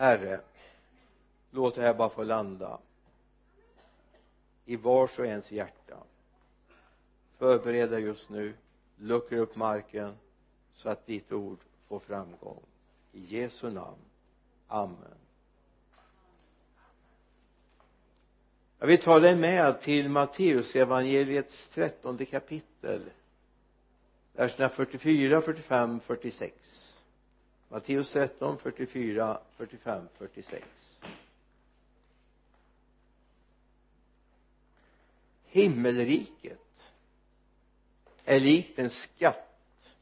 herre låt det här bara få landa i vars och ens hjärta. Förbereda just nu luckra upp marken så att ditt ord får framgång. I Jesu namn. Amen. Jag vill ta dig med till Matteusevangeliets trettonde kapitel verserna 44, 45, 46 Matteus 13, 44, 45, 46 himmelriket är likt en skatt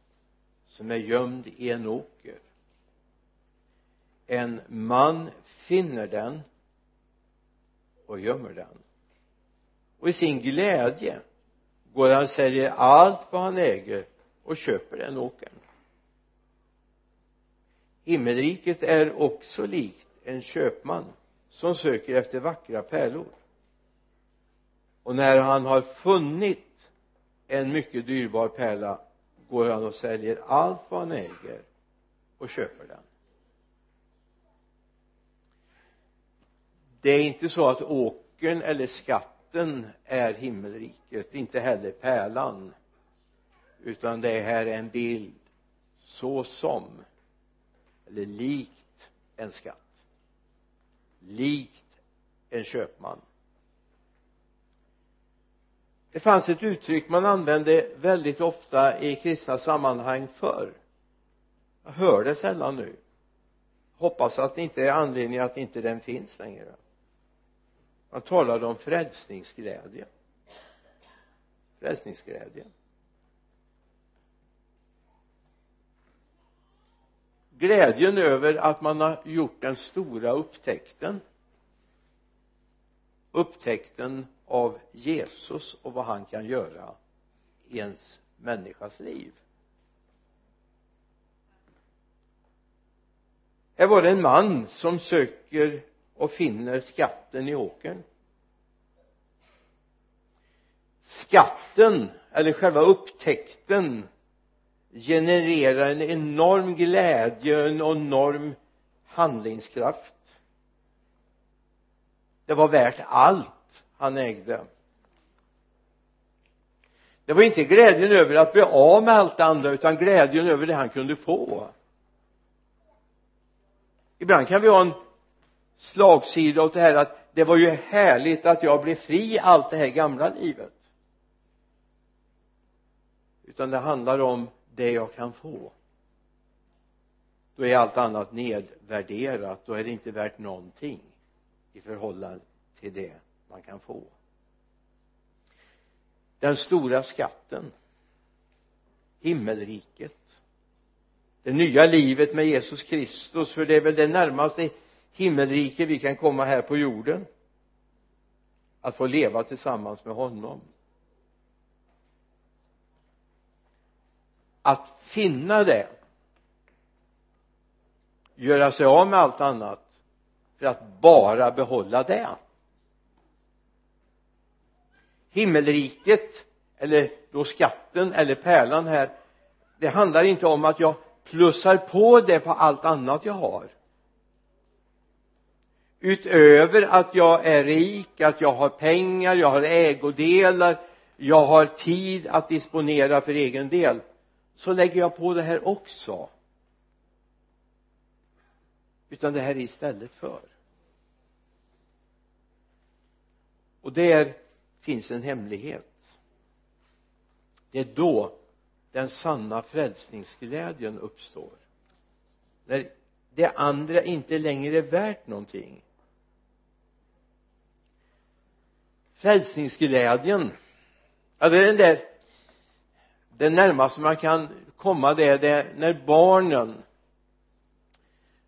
som är gömd i en åker. En man finner den och gömmer den. Och i sin glädje går han och säljer allt vad han äger och köper den åkern himmelriket är också likt en köpman som söker efter vackra pärlor. Och när han har funnit en mycket dyrbar pärla går han och säljer allt vad han äger och köper den. Det är inte så att åkern eller skatten är himmelriket inte heller pärlan utan det här är en bild så som eller likt en skatt. Likt en köpman. Det fanns ett uttryck man använde väldigt ofta i kristna sammanhang förr. Jag hör det sällan nu. Hoppas att det inte är anledning att inte den finns längre. Man talade om frälsningsglädje. Frälsningsglädje glädjen över att man har gjort den stora upptäckten. Upptäckten av Jesus och vad han kan göra i ens människas liv. Här var det en man som söker och finner skatten i åkern. Skatten eller själva upptäckten genererar en enorm glädje en enorm handlingskraft. Det var värt allt han ägde. Det var inte glädjen över att bli av med allt det andra utan glädjen över det han kunde få. Ibland kan vi ha en slagsida åt det här att det var ju härligt att jag blev fri allt det här gamla livet. Utan det handlar om det jag kan få. Då är allt annat nedvärderat. Då är det inte värt någonting i förhållande till det man kan få. Den stora skatten himmelriket det nya livet med Jesus Kristus för det är väl det närmaste himmelrike vi kan komma här på jorden. Att få leva tillsammans med honom. Att finna det göra sig av med allt annat för att bara behålla det. Himmelriket eller då skatten eller pärlan här det handlar inte om att jag plussar på det på allt annat jag har. Utöver att jag är rik, att jag har pengar, jag har ägodelar jag har tid att disponera för egen del så lägger jag på det här också. Utan det här är istället för. Och där finns en hemlighet. Det är då den sanna frälsningsglädjen uppstår. När det andra inte längre är värt någonting. Frälsningsglädjen ja det är den där det närmaste man kan komma det det är när barnen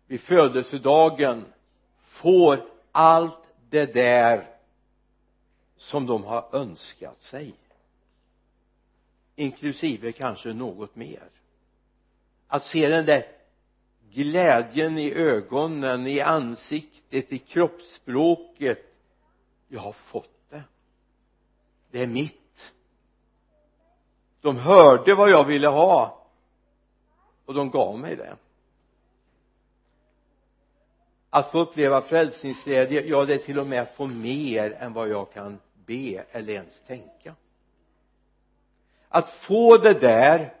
vid födelsedagen får allt det där som de har önskat sig. Inklusive kanske något mer. Att se den där glädjen i ögonen, i ansiktet, i kroppsspråket. Jag har fått det. Det är mitt de hörde vad jag ville ha. Och de gav mig det. Att få uppleva frälsningsglädje ja det är till och med att få mer än vad jag kan be eller ens tänka. Att få det där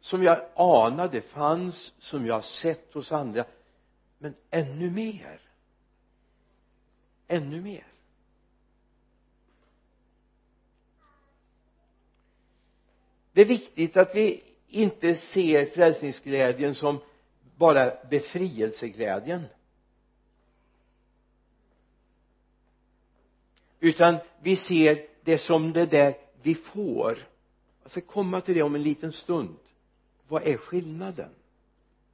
som jag anade fanns som jag sett hos andra men ännu mer. Ännu mer. Det är viktigt att vi inte ser frälsningsglädjen som bara befrielseglädjen. Utan vi ser det som det där vi får. Jag ska komma till det om en liten stund. Vad är skillnaden?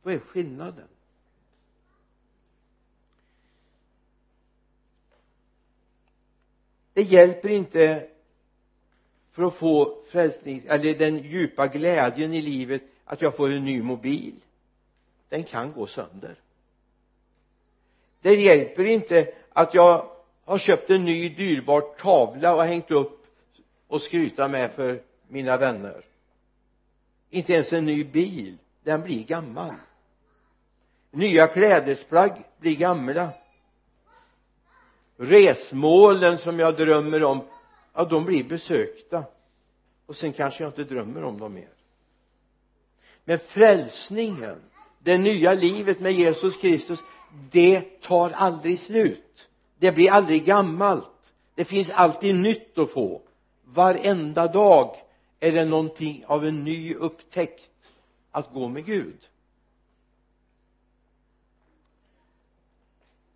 Vad är skillnaden? Det hjälper inte för att få frälsning eller den djupa glädjen i livet att jag får en ny mobil. Den kan gå sönder. Det hjälper inte att jag har köpt en ny dyrbar tavla och hängt upp och skryta med för mina vänner. Inte ens en ny bil den blir gammal. Nya klädesplagg blir gamla. Resmålen som jag drömmer om ja de blir besökta. Och sen kanske jag inte drömmer om dem mer. Men frälsningen det nya livet med Jesus Kristus det tar aldrig slut. Det blir aldrig gammalt. Det finns alltid nytt att få. Varenda dag är det någonting av en ny upptäckt att gå med Gud.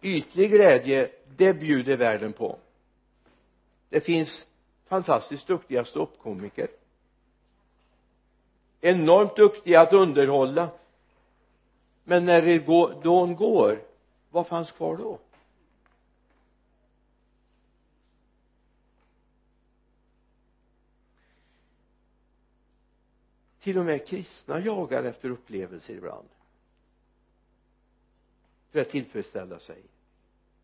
Ytlig glädje det bjuder världen på. Det finns fantastiskt duktiga ståuppkomiker enormt duktiga att underhålla. Men när ridån går vad fanns kvar då? Till och med kristna jagar efter upplevelser ibland. För att tillfredsställa sig.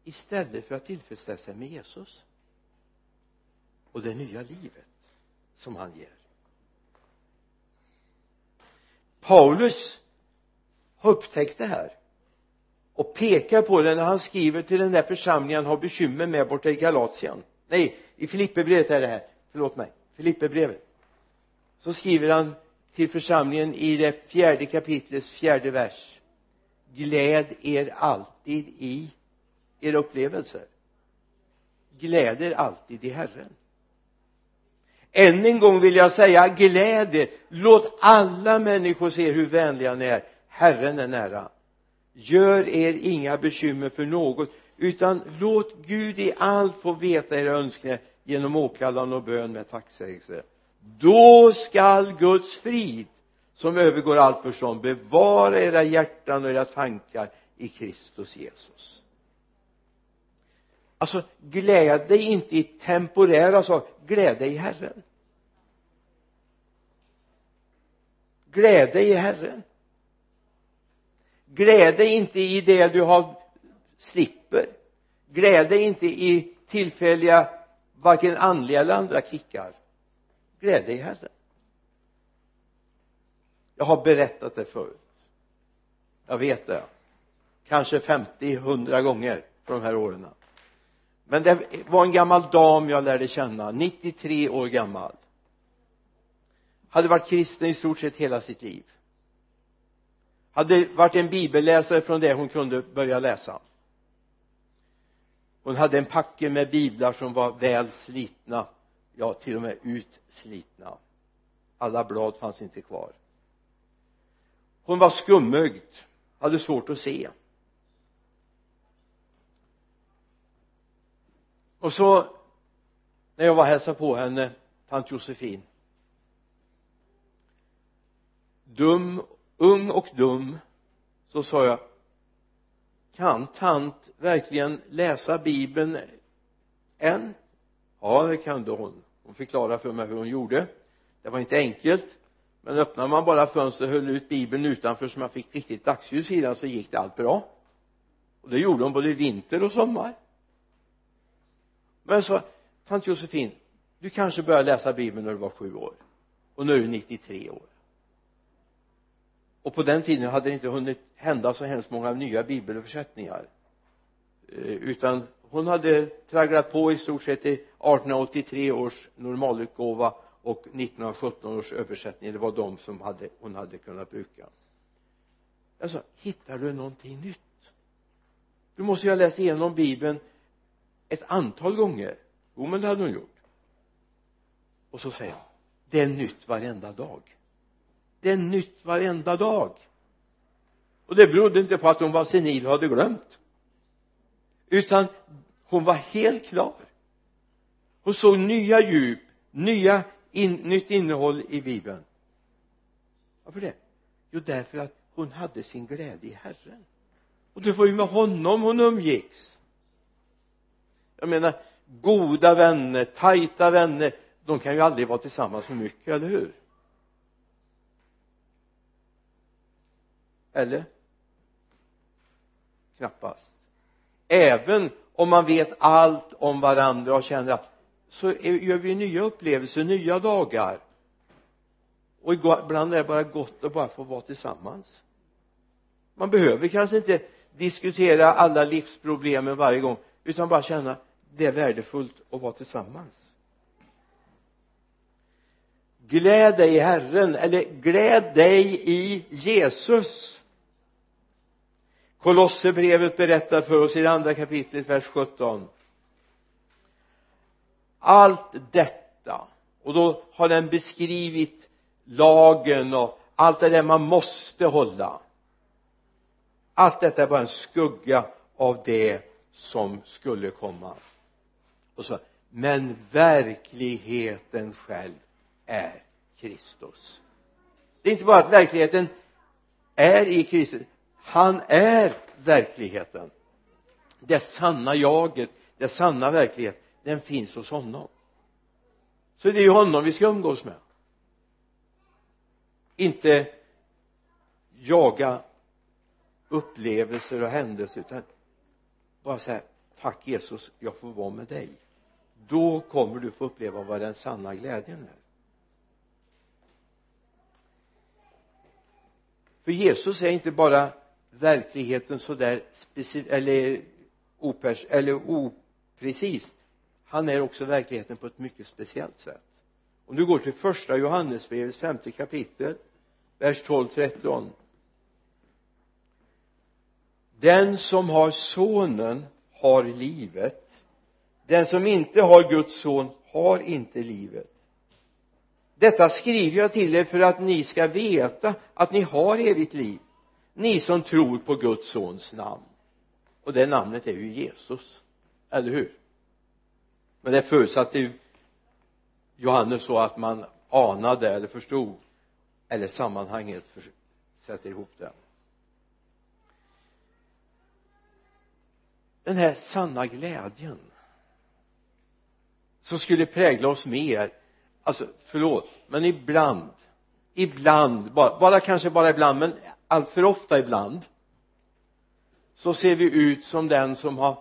Istället för att tillfredsställa sig med Jesus och det nya livet som han ger. Paulus har upptäckt det här och pekar på det när han skriver till den där församlingen han har bekymmer med borta i Galatien. Nej i Filipperbrevet är det här. Förlåt mig. Filipperbrevet. Så skriver han till församlingen i det fjärde kapitlets fjärde vers. Gläd er alltid i era upplevelser. Gläd er alltid i Herren än en gång vill jag säga gläd er låt alla människor se hur vänliga ni är. Herren är nära. Gör er inga bekymmer för något utan låt Gud i allt få veta era önskningar genom åkallan och bön med tacksägelse. Då skall Guds frid som övergår allt förstånd bevara era hjärtan och era tankar i Kristus Jesus alltså gläd dig inte i temporära saker. Gläd dig i Herren. Gläd dig i Herren. Gläd dig inte i det du har slipper. Gläd dig inte i tillfälliga varken andliga eller andra kickar. Gläd dig i Herren. Jag har berättat det förut. Jag vet det. Kanske 50, 100 gånger på de här åren men det var en gammal dam jag lärde känna 93 år gammal. Hade varit kristen i stort sett hela sitt liv. Hade varit en bibelläsare från det hon kunde börja läsa. Hon hade en packe med biblar som var väl slitna ja till och med utslitna. Alla blad fanns inte kvar. Hon var skummögd hade svårt att se. Och så när jag var och hälsade på henne tant Josefin. Dum ung och dum så sa jag kan tant verkligen läsa bibeln än? Ja det kunde hon hon förklarade för mig hur hon gjorde. Det var inte enkelt men öppnade man bara fönstret och höll ut bibeln utanför så man fick riktigt dagsljus i den så gick det allt bra. Och det gjorde hon både vinter och sommar men så, tant Josefin du kanske började läsa bibeln när du var sju år. Och nu är du 93 år. Och på den tiden hade det inte hunnit hända så hemskt många nya bibelöversättningar. Eh, utan hon hade tragglat på i stort sett i 1883 års normalutgåva och 1917 års översättning. Det var de som hade, hon hade kunnat bruka. Jag sa hittar du någonting nytt? Du måste ju ha läst igenom bibeln ett antal gånger. Jo men det hade hon gjort. Och så säger hon det är nytt varenda dag. Det är nytt varenda dag. Och det berodde inte på att hon var senil och hade glömt. Utan hon var helt klar. Hon såg nya djup nya in, nytt innehåll i bibeln. Varför det? Jo därför att hon hade sin glädje i Herren. Och det var ju med honom hon umgicks jag menar goda vänner, tajta vänner de kan ju aldrig vara tillsammans för mycket, eller hur? Eller? Knappast. Även om man vet allt om varandra och känner att så gör vi nya upplevelser, nya dagar. Och ibland är det bara gott att bara få vara tillsammans. Man behöver kanske inte diskutera alla livsproblemen varje gång utan bara känna det är värdefullt att vara tillsammans. Gläd dig i Herren eller gläd dig i Jesus. Kolosserbrevet berättar för oss i det andra kapitlet vers 17 allt detta och då har den beskrivit lagen och allt det där man måste hålla. Allt detta är bara en skugga av det som skulle komma och så men verkligheten själv är Kristus. Det är inte bara att verkligheten är i Kristus. Han är verkligheten. Det sanna jaget det sanna verkligheten, den finns hos honom. Så det är ju honom vi ska umgås med. Inte jaga upplevelser och händelser utan bara säga tack Jesus jag får vara med dig då kommer du få uppleva vad den sanna glädjen är. För Jesus är inte bara verkligheten sådär specifikt eller opers eller oprecis han är också verkligheten på ett mycket speciellt sätt. Om du går till första Johannesbrevets femte kapitel vers 12 13 den som har sonen har livet den som inte har Guds son har inte livet. Detta skriver jag till er för att ni ska veta att ni har evigt liv. Ni som tror på Guds sons namn. Och det namnet är ju Jesus. Eller hur? Men det förutsatte ju Johannes så att man anade eller förstod. Eller sammanhanget för, sätter ihop det. Den här sanna glädjen som skulle prägla oss mer. Alltså förlåt men ibland ibland bara, bara kanske bara ibland men allt för ofta ibland så ser vi ut som den som har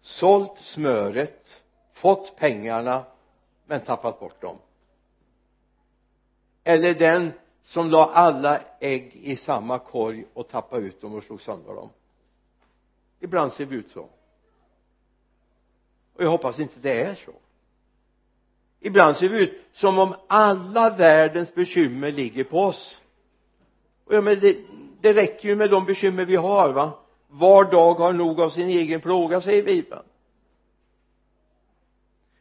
sålt smöret fått pengarna men tappat bort dem. Eller den som la alla ägg i samma korg och tappade ut dem och slog sönder dem. Ibland ser vi ut så. Och jag hoppas inte det är så ibland ser vi ut som om alla världens bekymmer ligger på oss. Och ja men det, det räcker ju med de bekymmer vi har va? Var dag har nog av sin egen plåga säger bibeln.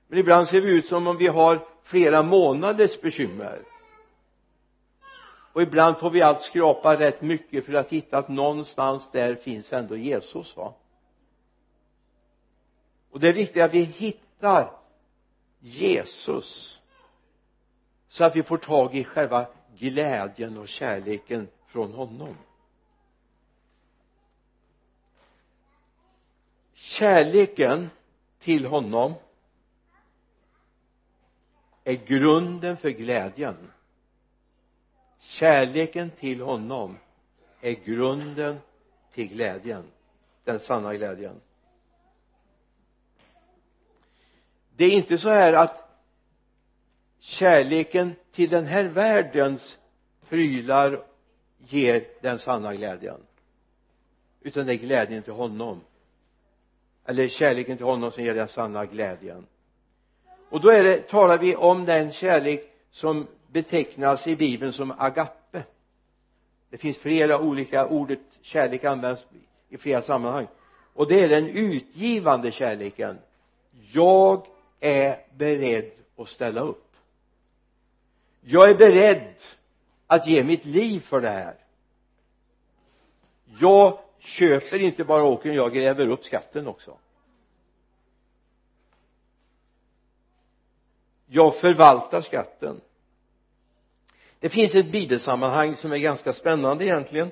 Men ibland ser vi ut som om vi har flera månaders bekymmer. Och ibland får vi allt skrapa rätt mycket för att hitta att någonstans där finns ändå Jesus va? Och det är viktigt att vi hittar Jesus. Så att vi får tag i själva glädjen och kärleken från honom. Kärleken till honom är grunden för glädjen. Kärleken till honom är grunden till glädjen. Den sanna glädjen. Det är inte så här att kärleken till den här världens prylar ger den sanna glädjen. Utan det är glädjen till honom. Eller kärleken till honom som ger den sanna glädjen. Och då är det, talar vi om den kärlek som betecknas i bibeln som agape. Det finns flera olika ordet kärlek används i flera sammanhang. Och det är den utgivande kärleken. Jag är beredd att ställa upp. Jag är beredd att ge mitt liv för det här. Jag köper inte bara åkern jag gräver upp skatten också. Jag förvaltar skatten. Det finns ett bibelsammanhang som är ganska spännande egentligen.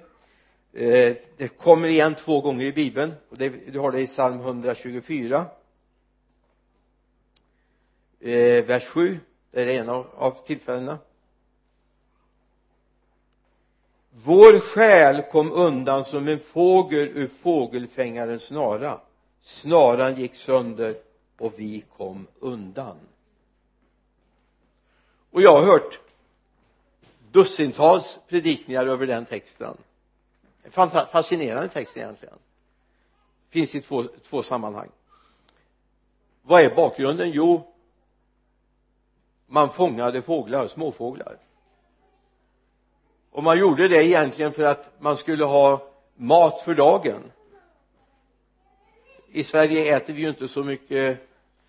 Eh, det kommer igen två gånger i bibeln och det, du har det i psalm 124 eh, vers 7 det är det ena av tillfällena. Vår själ kom undan som en fågel ur fågelfängarens snara. Snaran gick sönder och vi kom undan. Och jag har hört dussintals predikningar över den texten. Fascinerande text egentligen. Finns i två, två sammanhang. Vad är bakgrunden? Jo man fångade fåglar, småfåglar. Och man gjorde det egentligen för att man skulle ha mat för dagen. I Sverige äter vi ju inte så mycket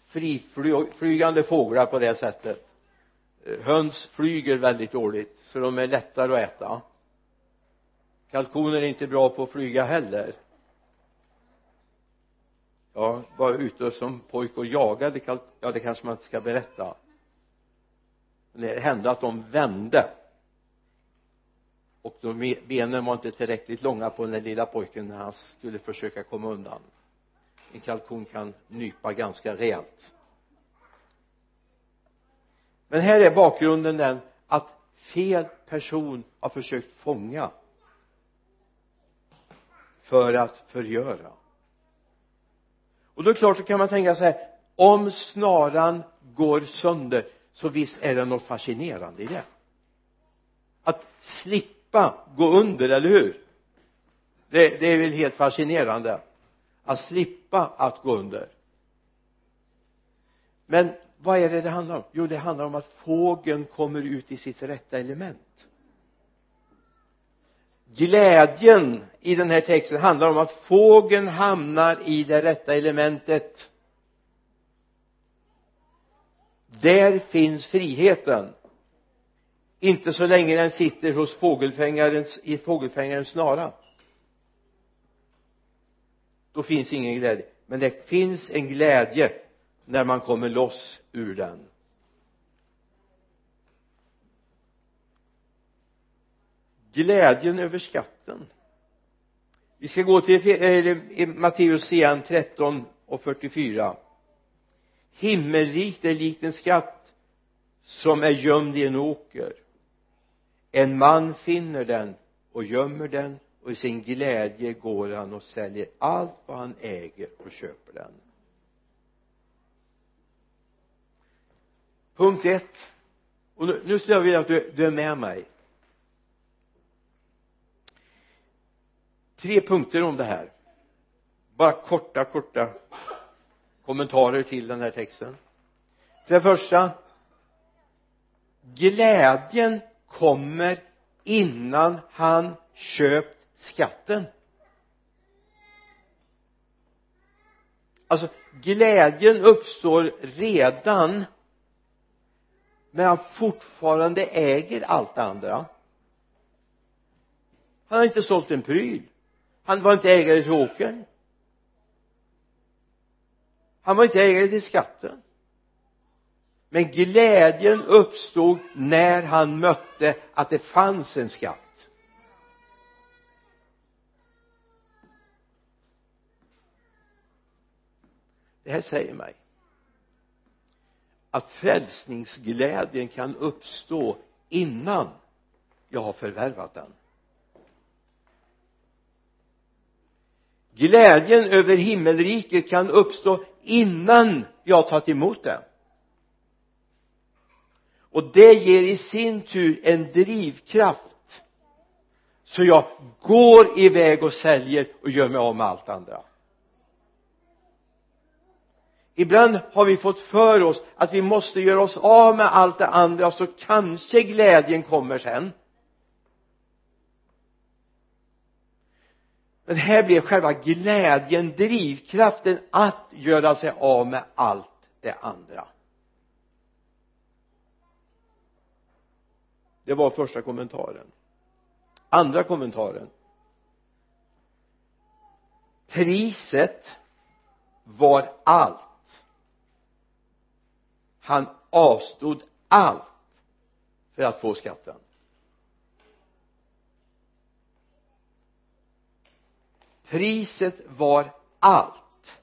friflygande fåglar på det sättet. Eh, höns flyger väldigt dåligt så de är lättare att äta. Kalkoner är inte bra på att flyga heller. Jag var ute som pojk och jagade kalk ja det kanske man inte ska berätta men det hände att de vände. Och de benen var inte tillräckligt långa på den där lilla pojken när han skulle försöka komma undan. En kalkon kan nypa ganska rejält. Men här är bakgrunden den att fel person har försökt fånga för att förgöra. Och då är det klart så kan man tänka så här om snaran går sönder så visst är det något fascinerande i det. Att slippa gå under, eller hur? Det, det är väl helt fascinerande. Att slippa att gå under. Men vad är det det handlar om? Jo det handlar om att fågeln kommer ut i sitt rätta element. Glädjen i den här texten handlar om att fågeln hamnar i det rätta elementet där finns friheten. Inte så länge den sitter hos fågelfängarens i fågelfängarens snara. Då finns ingen glädje. Men det finns en glädje när man kommer loss ur den. Glädjen över skatten. Vi ska gå till eh, Matteus igen 13 och 44 himmelrikt är likt en skatt som är gömd i en åker. En man finner den och gömmer den och i sin glädje går han och säljer allt vad han äger och köper den. Punkt ett. Och nu, nu skulle jag vilja att du, du är med mig. Tre punkter om det här. Bara korta korta kommentarer till den här texten. För det första glädjen kommer innan han köpt skatten. Alltså glädjen uppstår redan men han fortfarande äger allt det andra. Han har inte sålt en pryl. Han var inte ägare till åkern han var inte ägare till skatten. Men glädjen uppstod när han mötte att det fanns en skatt. Det här säger mig att frälsningsglädjen kan uppstå innan jag har förvärvat den. Glädjen över himmelriket kan uppstå innan jag har tagit emot det. Och det ger i sin tur en drivkraft så jag går iväg och säljer och gör mig av med allt andra. Ibland har vi fått för oss att vi måste göra oss av med allt det andra så kanske glädjen kommer sen. men här blev själva glädjen drivkraften att göra sig av med allt det andra. Det var första kommentaren. Andra kommentaren. Priset var allt. Han avstod allt för att få skatten. Priset var allt.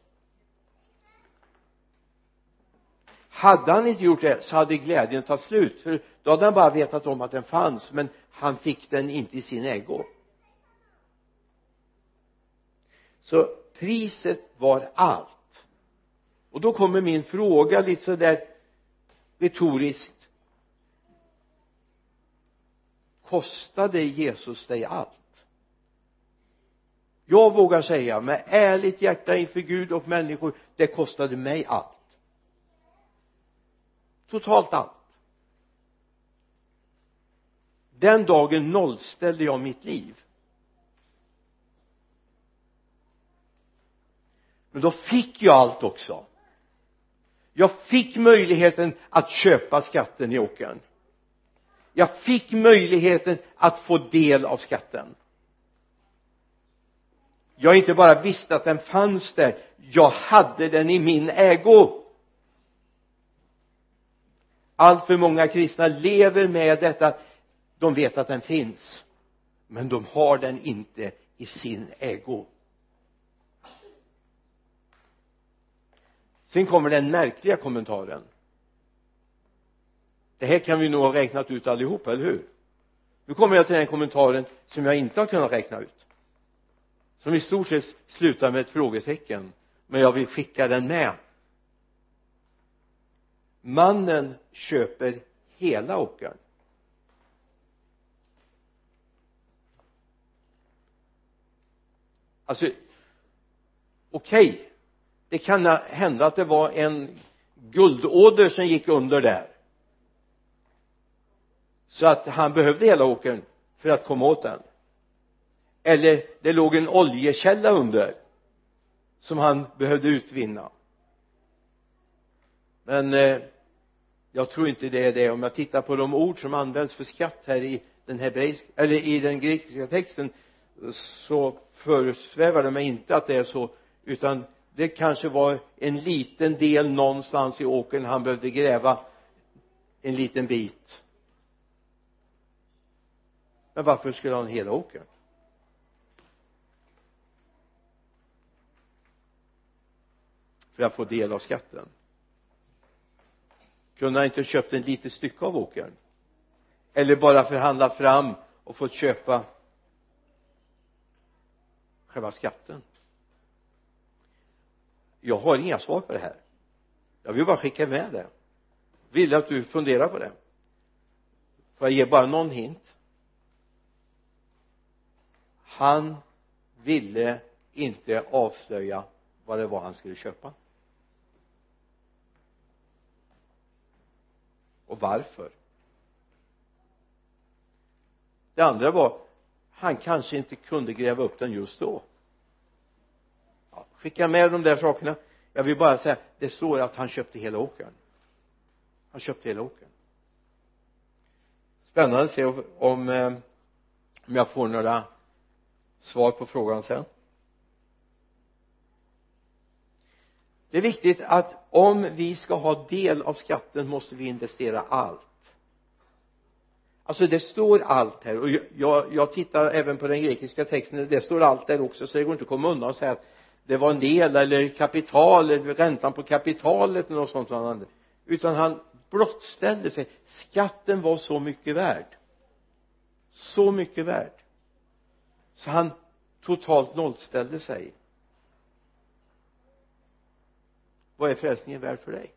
Hade han inte gjort det så hade glädjen tagit slut för då hade han bara vetat om att den fanns men han fick den inte i sin ägo. Så priset var allt. Och då kommer min fråga lite sådär retoriskt. Kostade Jesus dig allt? Jag vågar säga med ärligt hjärta inför Gud och människor det kostade mig allt. Totalt allt. Den dagen nollställde jag mitt liv. Men då fick jag allt också. Jag fick möjligheten att köpa skatten i åkern. Jag fick möjligheten att få del av skatten jag inte bara visste att den fanns där jag hade den i min ägo. Allt för många kristna lever med detta. De vet att den finns men de har den inte i sin ägo. Sen kommer den märkliga kommentaren. Det här kan vi nog ha räknat ut allihop, eller hur? Nu kommer jag till den kommentaren som jag inte har kunnat räkna ut som i stort sett slutar med ett frågetecken men jag vill skicka den med. Mannen köper hela åkern. Alltså okej okay. det kan hända att det var en guldåder som gick under där. Så att han behövde hela åkern för att komma åt den eller det låg en oljekälla under som han behövde utvinna. Men eh, jag tror inte det är det. Om jag tittar på de ord som används för skatt här i den hebreiska eller i den grekiska texten så föresvävar det mig inte att det är så utan det kanske var en liten del någonstans i åkern han behövde gräva en liten bit. Men varför skulle han hela åkern? För att få del av skatten. Kunde han inte köpt en litet stycke av åkern? Eller bara förhandlat fram och fått köpa själva skatten? Jag har inga svar på det här. Jag vill bara skicka med det. Vill att du funderar på det? Får jag ge bara någon hint? Han ville inte avslöja vad det var han skulle köpa. Och varför? Det andra var han kanske inte kunde gräva upp den just då. Ja, skicka med de där sakerna. Jag vill bara säga det står att han köpte hela åkern. Han köpte hela åkern. Spännande att se om, om, eh, om jag får några svar på frågan sen. det är viktigt att om vi ska ha del av skatten måste vi investera allt. Alltså det står allt här. Och jag, jag tittar även på den grekiska texten. Det står allt där också så det går inte att komma undan och säga att det var en del eller kapital eller räntan på kapitalet eller något sånt utan han blottställde sig. Skatten var så mycket värd. Så mycket värd. Så han totalt nollställde sig. vad är frälsningen värd för dig?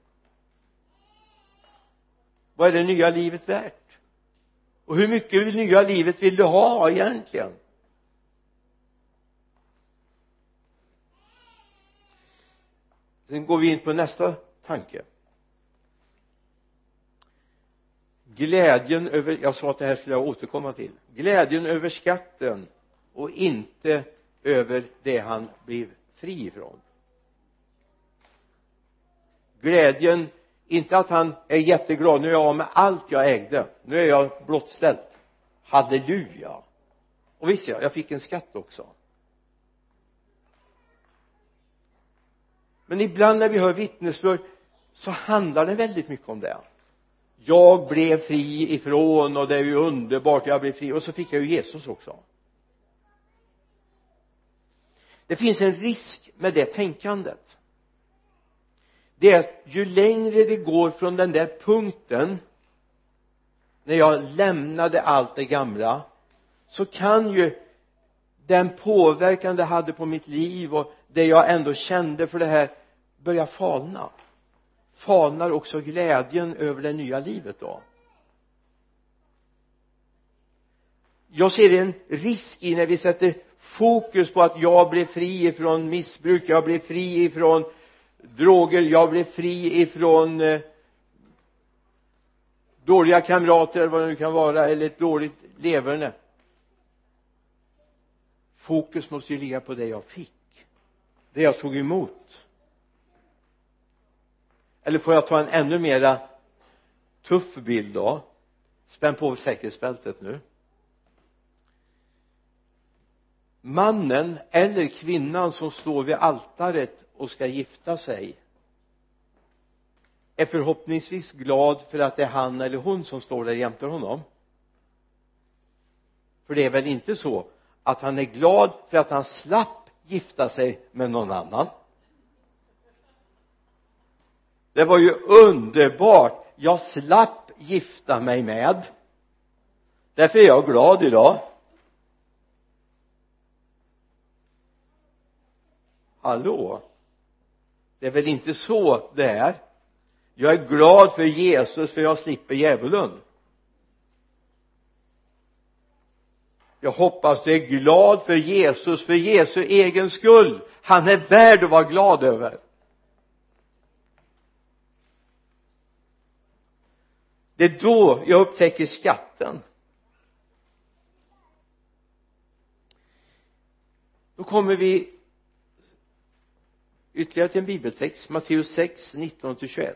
Vad är det nya livet värt? Och hur mycket det nya livet vill du ha egentligen? Sen går vi in på nästa tanke. Glädjen över jag sa att det här skulle jag återkomma till. Glädjen över skatten och inte över det han blev fri ifrån glädjen inte att han är jätteglad nu är jag av med allt jag ägde. Nu är jag blottställd, halleluja. Och visst ja, jag fick en skatt också. Men ibland när vi hör vittnesbörd så handlar det väldigt mycket om det. Jag blev fri ifrån och det är ju underbart jag blev fri. Och så fick jag ju Jesus också. Det finns en risk med det tänkandet det är att ju längre det går från den där punkten när jag lämnade allt det gamla så kan ju den påverkan det hade på mitt liv och det jag ändå kände för det här börja falna. Falnar också glädjen över det nya livet då. Jag ser en risk i när vi sätter fokus på att jag blev fri ifrån missbruk jag blev fri ifrån droger jag blev fri ifrån eh, dåliga kamrater eller vad det nu kan vara eller ett dåligt leverne. Fokus måste ju ligga på det jag fick det jag tog emot. Eller får jag ta en ännu mera tuff bild då? Spänn på säkerhetsbältet nu. Mannen eller kvinnan som står vid altaret och ska gifta sig är förhoppningsvis glad för att det är han eller hon som står där jämte honom. För det är väl inte så att han är glad för att han slapp gifta sig med någon annan? Det var ju underbart. Jag slapp gifta mig med. Därför är jag glad idag. Hallå? Det är väl inte så det är. Jag är glad för Jesus för jag slipper djävulen. Jag hoppas du är glad för Jesus för Jesu egen skull. Han är värd att vara glad över. Det är då jag upptäcker skatten. Då kommer vi ytterligare till en bibeltext Matteus 6 19-21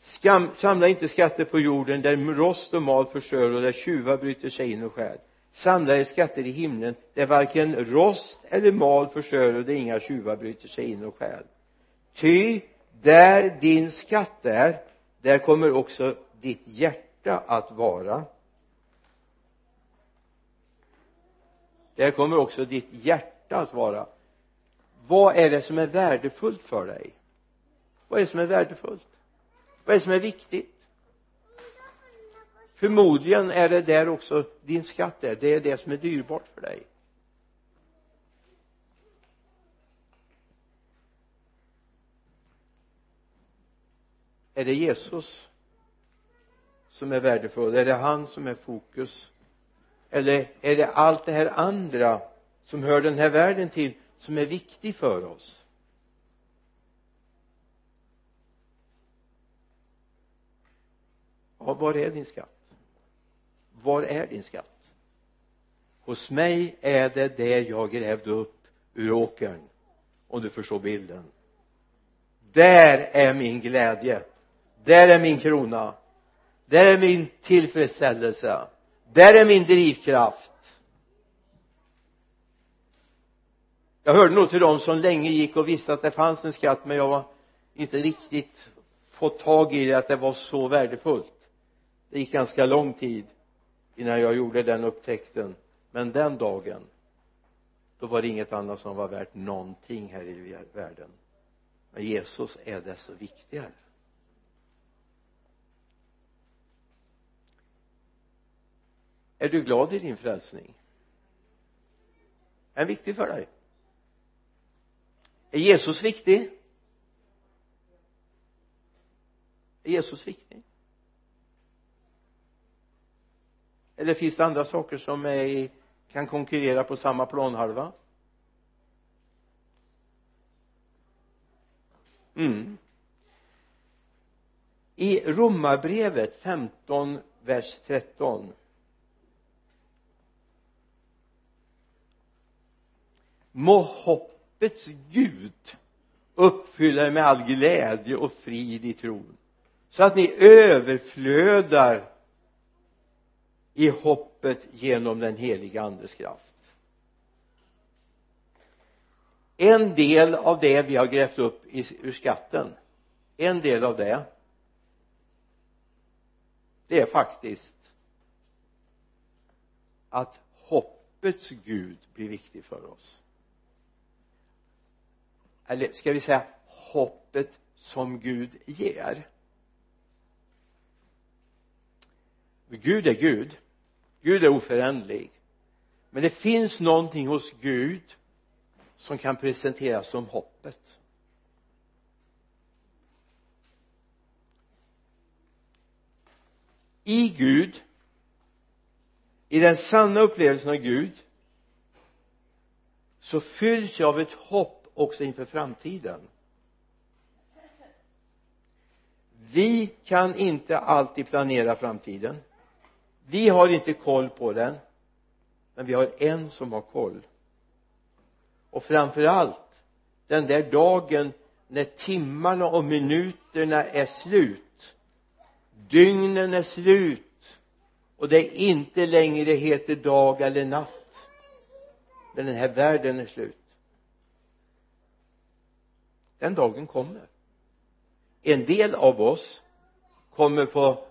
Skam, samla inte skatter på jorden där rost och mal förstör och där tjuvar bryter sig in och skär. Samla er skatter i himlen där varken rost eller mal förstör och där inga tjuvar bryter sig in och skär. Ty där din skatt är där kommer också ditt hjärta att vara. Där kommer också ditt hjärta att vara vad är det som är värdefullt för dig? Vad är det som är värdefullt? Vad är det som är viktigt? Förmodligen är det där också din skatt är. Det är det som är dyrbart för dig. Är det Jesus som är värdefull? Är det han som är fokus? Eller är det allt det här andra som hör den här världen till som är viktig för oss? Ja, var är din skatt? Var är din skatt? Hos mig är det det jag grävde upp ur åkern om du förstår bilden. Där är min glädje. Där är min krona. Där är min tillfredsställelse där är min drivkraft. Jag hörde nog till dem som länge gick och visste att det fanns en skatt men jag var inte riktigt fått tag i det att det var så värdefullt. Det gick ganska lång tid innan jag gjorde den upptäckten. Men den dagen då var det inget annat som var värt någonting här i världen. Men Jesus är desto viktigare. Är du glad i din frälsning? Är den viktig för dig. Är Jesus viktig? Är Jesus viktig? Eller finns det andra saker som är kan konkurrera på samma planhalva? Mm. i romarbrevet 15 vers 13 må hoppets Gud uppfylla er med all glädje och frid i tron så att ni överflödar i hoppet genom den heliga andes kraft. En del av det vi har grävt upp ur skatten en del av det det är faktiskt att hoppets Gud blir viktig för oss eller ska vi säga hoppet som Gud ger? Gud är Gud. Gud är oföränderlig. Men det finns någonting hos Gud som kan presenteras som hoppet. I Gud i den sanna upplevelsen av Gud så fylls jag av ett hopp också inför framtiden. Vi kan inte alltid planera framtiden. Vi har inte koll på den men vi har en som har koll. Och framför allt den där dagen när timmarna och minuterna är slut dygnen är slut och det inte längre heter dag eller natt när den här världen är slut den dagen kommer. En del av oss kommer få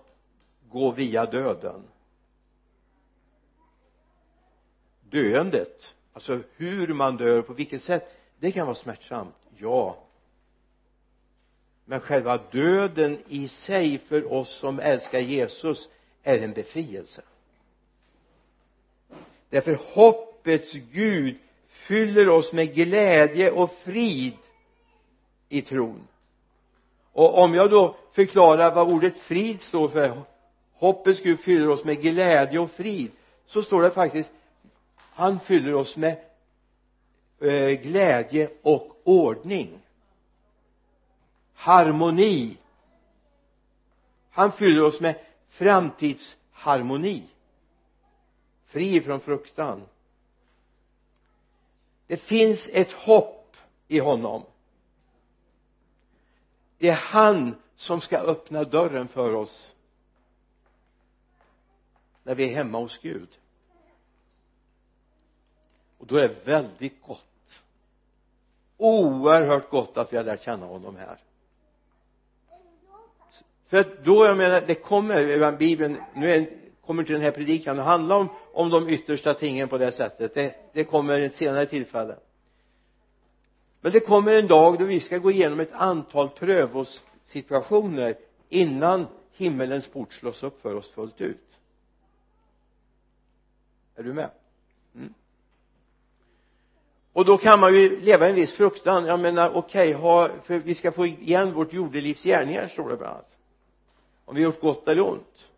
gå via döden. Döendet alltså hur man dör på vilket sätt det kan vara smärtsamt ja. Men själva döden i sig för oss som älskar Jesus är en befrielse. Därför hoppets Gud fyller oss med glädje och frid i tron. Och om jag då förklarar vad ordet frid står för hoppets Gud fyller oss med glädje och frid så står det faktiskt han fyller oss med eh, glädje och ordning. Harmoni. Han fyller oss med framtidsharmoni. Fri från fruktan. Det finns ett hopp i honom det är han som ska öppna dörren för oss när vi är hemma hos Gud. Och då är det väldigt gott. Oerhört gott att vi har lärt känna honom här. För att då jag menar det kommer i bibeln nu är, kommer inte den här predikan att handla om om de yttersta tingen på det sättet. Det, det kommer ett senare tillfälle men det kommer en dag då vi ska gå igenom ett antal prövosituationer innan himmelens port slås upp för oss fullt ut. Är du med? Mm. och då kan man ju leva i en viss fruktan. Jag menar okej okay, för vi ska få igen vårt jordelivs gärningar står det bland annat. Om vi gjort gott eller ont.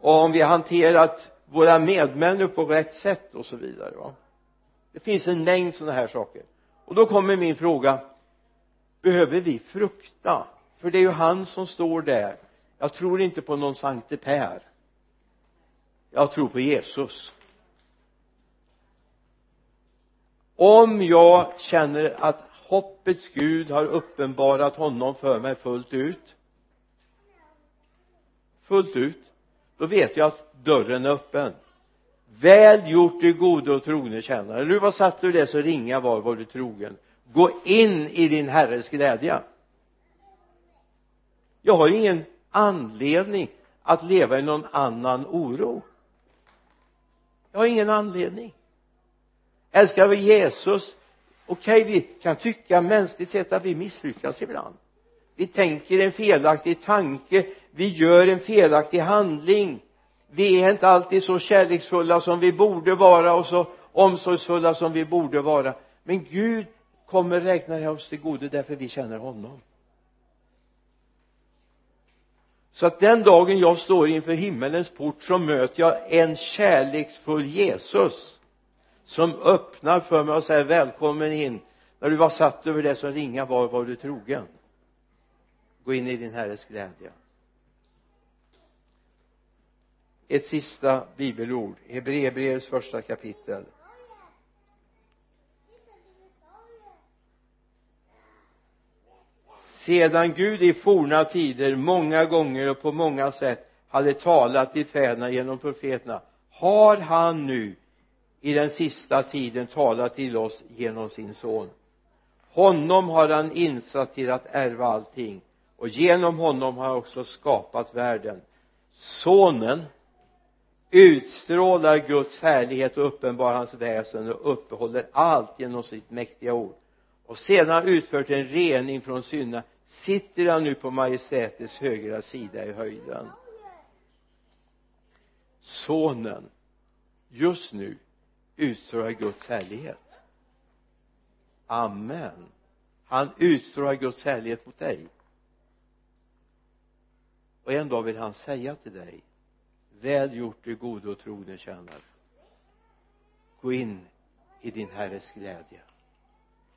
Och om vi har hanterat våra medmänniskor på rätt sätt och så vidare va. Det finns en mängd sådana här saker och då kommer min fråga behöver vi frukta? För det är ju han som står där. Jag tror inte på någon sankte Per. Jag tror på Jesus. Om jag känner att hoppets Gud har uppenbarat honom för mig fullt ut fullt ut då vet jag att dörren är öppen väl gjort du gode och trogne tjänare. Du var satt du det så ringa var var du trogen? Gå in i din herres glädje. Jag har ingen anledning att leva i någon annan oro. Jag har ingen anledning. Älskar vi Jesus okej okay, vi kan tycka mänskligt sett att vi misslyckas ibland. Vi tänker en felaktig tanke vi gör en felaktig handling vi är inte alltid så kärleksfulla som vi borde vara och så omsorgsfulla som vi borde vara. Men Gud kommer räkna oss till godo därför vi känner honom. Så att den dagen jag står inför himmelens port så möter jag en kärleksfull Jesus som öppnar för mig och säger välkommen in. När du var satt över det som ringa var var du trogen. Gå in i din herres glädje. Ett sista bibelord. Hebreerbrevets första kapitel. Sedan Gud i forna tider många gånger och på många sätt hade talat till fäderna genom profeterna har han nu i den sista tiden talat till oss genom sin son. Honom har han insatt till att ärva allting. Och genom honom har han också skapat världen. Sonen utstrålar Guds härlighet och uppenbarar hans väsen och uppehåller allt genom sitt mäktiga ord. Och sedan utfört en rening från synderna. Sitter han nu på majestätets högra sida i höjden? Sonen just nu utstrålar Guds härlighet. Amen. Han utstrålar Guds härlighet mot dig. Och en dag vill han säga till dig väl gjort du gode och trogne tjänare. Gå in i din herres glädje.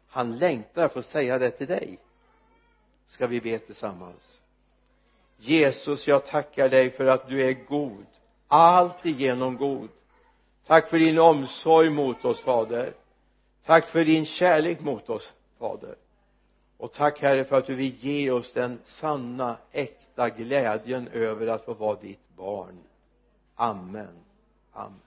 Han längtar för att säga det till dig. Ska vi be tillsammans? Jesus jag tackar dig för att du är god. Alltigenom god. Tack för din omsorg mot oss fader. Tack för din kärlek mot oss fader. Och tack herre för att du vill ge oss den sanna äkta glädjen över att få vara ditt barn amen. Amen.